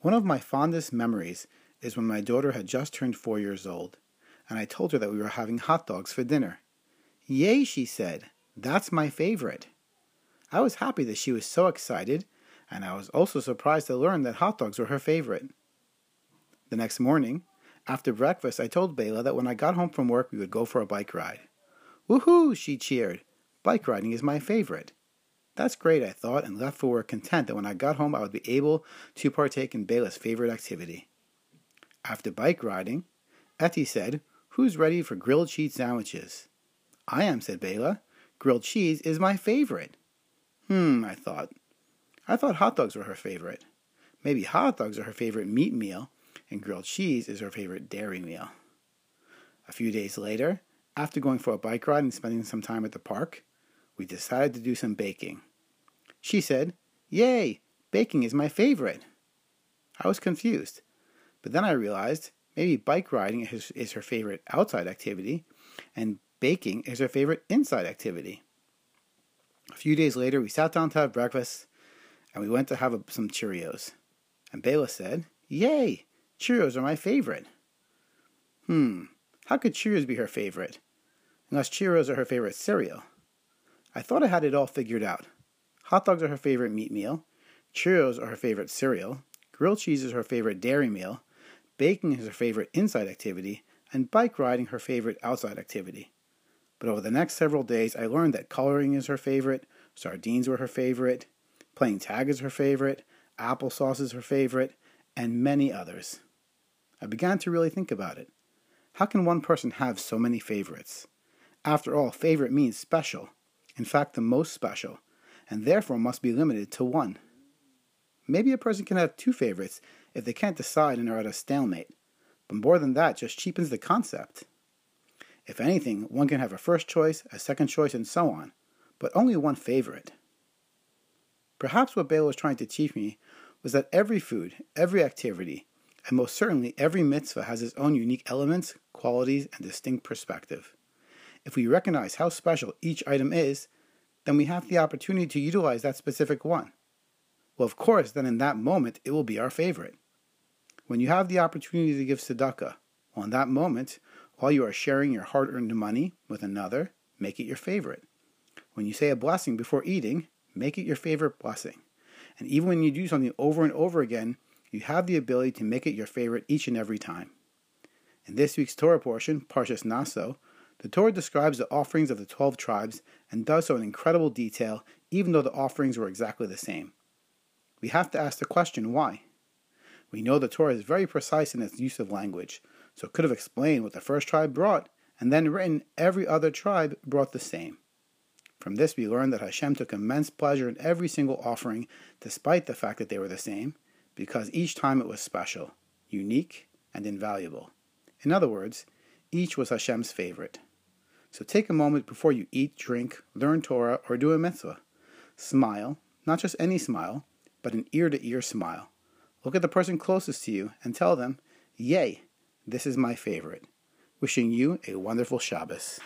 One of my fondest memories is when my daughter had just turned four years old, and I told her that we were having hot dogs for dinner. Yay, she said, that's my favorite. I was happy that she was so excited, and I was also surprised to learn that hot dogs were her favorite. The next morning, after breakfast, I told Bela that when I got home from work, we would go for a bike ride. Woohoo! she cheered. Bike riding is my favorite. That's great, I thought, and left for work content that when I got home I would be able to partake in Bela's favorite activity. After bike riding, Etty said, Who's ready for grilled cheese sandwiches? I am, said Bela. Grilled cheese is my favorite. Hmm, I thought. I thought hot dogs were her favorite. Maybe hot dogs are her favorite meat meal, and grilled cheese is her favorite dairy meal. A few days later, after going for a bike ride and spending some time at the park, we decided to do some baking. She said, Yay, baking is my favorite. I was confused, but then I realized maybe bike riding is, is her favorite outside activity, and baking is her favorite inside activity. A few days later, we sat down to have breakfast, and we went to have a, some Cheerios. And Bela said, Yay, Cheerios are my favorite. Hmm, how could Cheerios be her favorite? Unless Cheerios are her favorite cereal. I thought I had it all figured out. Hot dogs are her favorite meat meal, Cheerios are her favorite cereal, grilled cheese is her favorite dairy meal, baking is her favorite inside activity, and bike riding her favorite outside activity. But over the next several days, I learned that coloring is her favorite, sardines were her favorite, playing tag is her favorite, applesauce is her favorite, and many others. I began to really think about it. How can one person have so many favorites? After all, favorite means special, in fact, the most special, and therefore must be limited to one. Maybe a person can have two favorites if they can't decide and are at a stalemate, but more than that just cheapens the concept. If anything, one can have a first choice, a second choice, and so on, but only one favorite. Perhaps what Bela was trying to teach me was that every food, every activity, and most certainly every mitzvah has its own unique elements, qualities, and distinct perspective. If we recognize how special each item is, then we have the opportunity to utilize that specific one. Well, of course, then in that moment, it will be our favorite. When you have the opportunity to give tzedakah, well, in that moment, while you are sharing your hard earned money with another, make it your favorite. When you say a blessing before eating, make it your favorite blessing. And even when you do something over and over again, you have the ability to make it your favorite each and every time. In this week's Torah portion, Parshas Naso, the Torah describes the offerings of the 12 tribes and does so in incredible detail, even though the offerings were exactly the same. We have to ask the question why? We know the Torah is very precise in its use of language, so it could have explained what the first tribe brought and then written every other tribe brought the same. From this, we learn that Hashem took immense pleasure in every single offering, despite the fact that they were the same, because each time it was special, unique, and invaluable. In other words, each was Hashem's favorite. So take a moment before you eat, drink, learn Torah, or do a mitzvah. Smile, not just any smile, but an ear to ear smile. Look at the person closest to you and tell them, Yay, this is my favorite. Wishing you a wonderful Shabbos.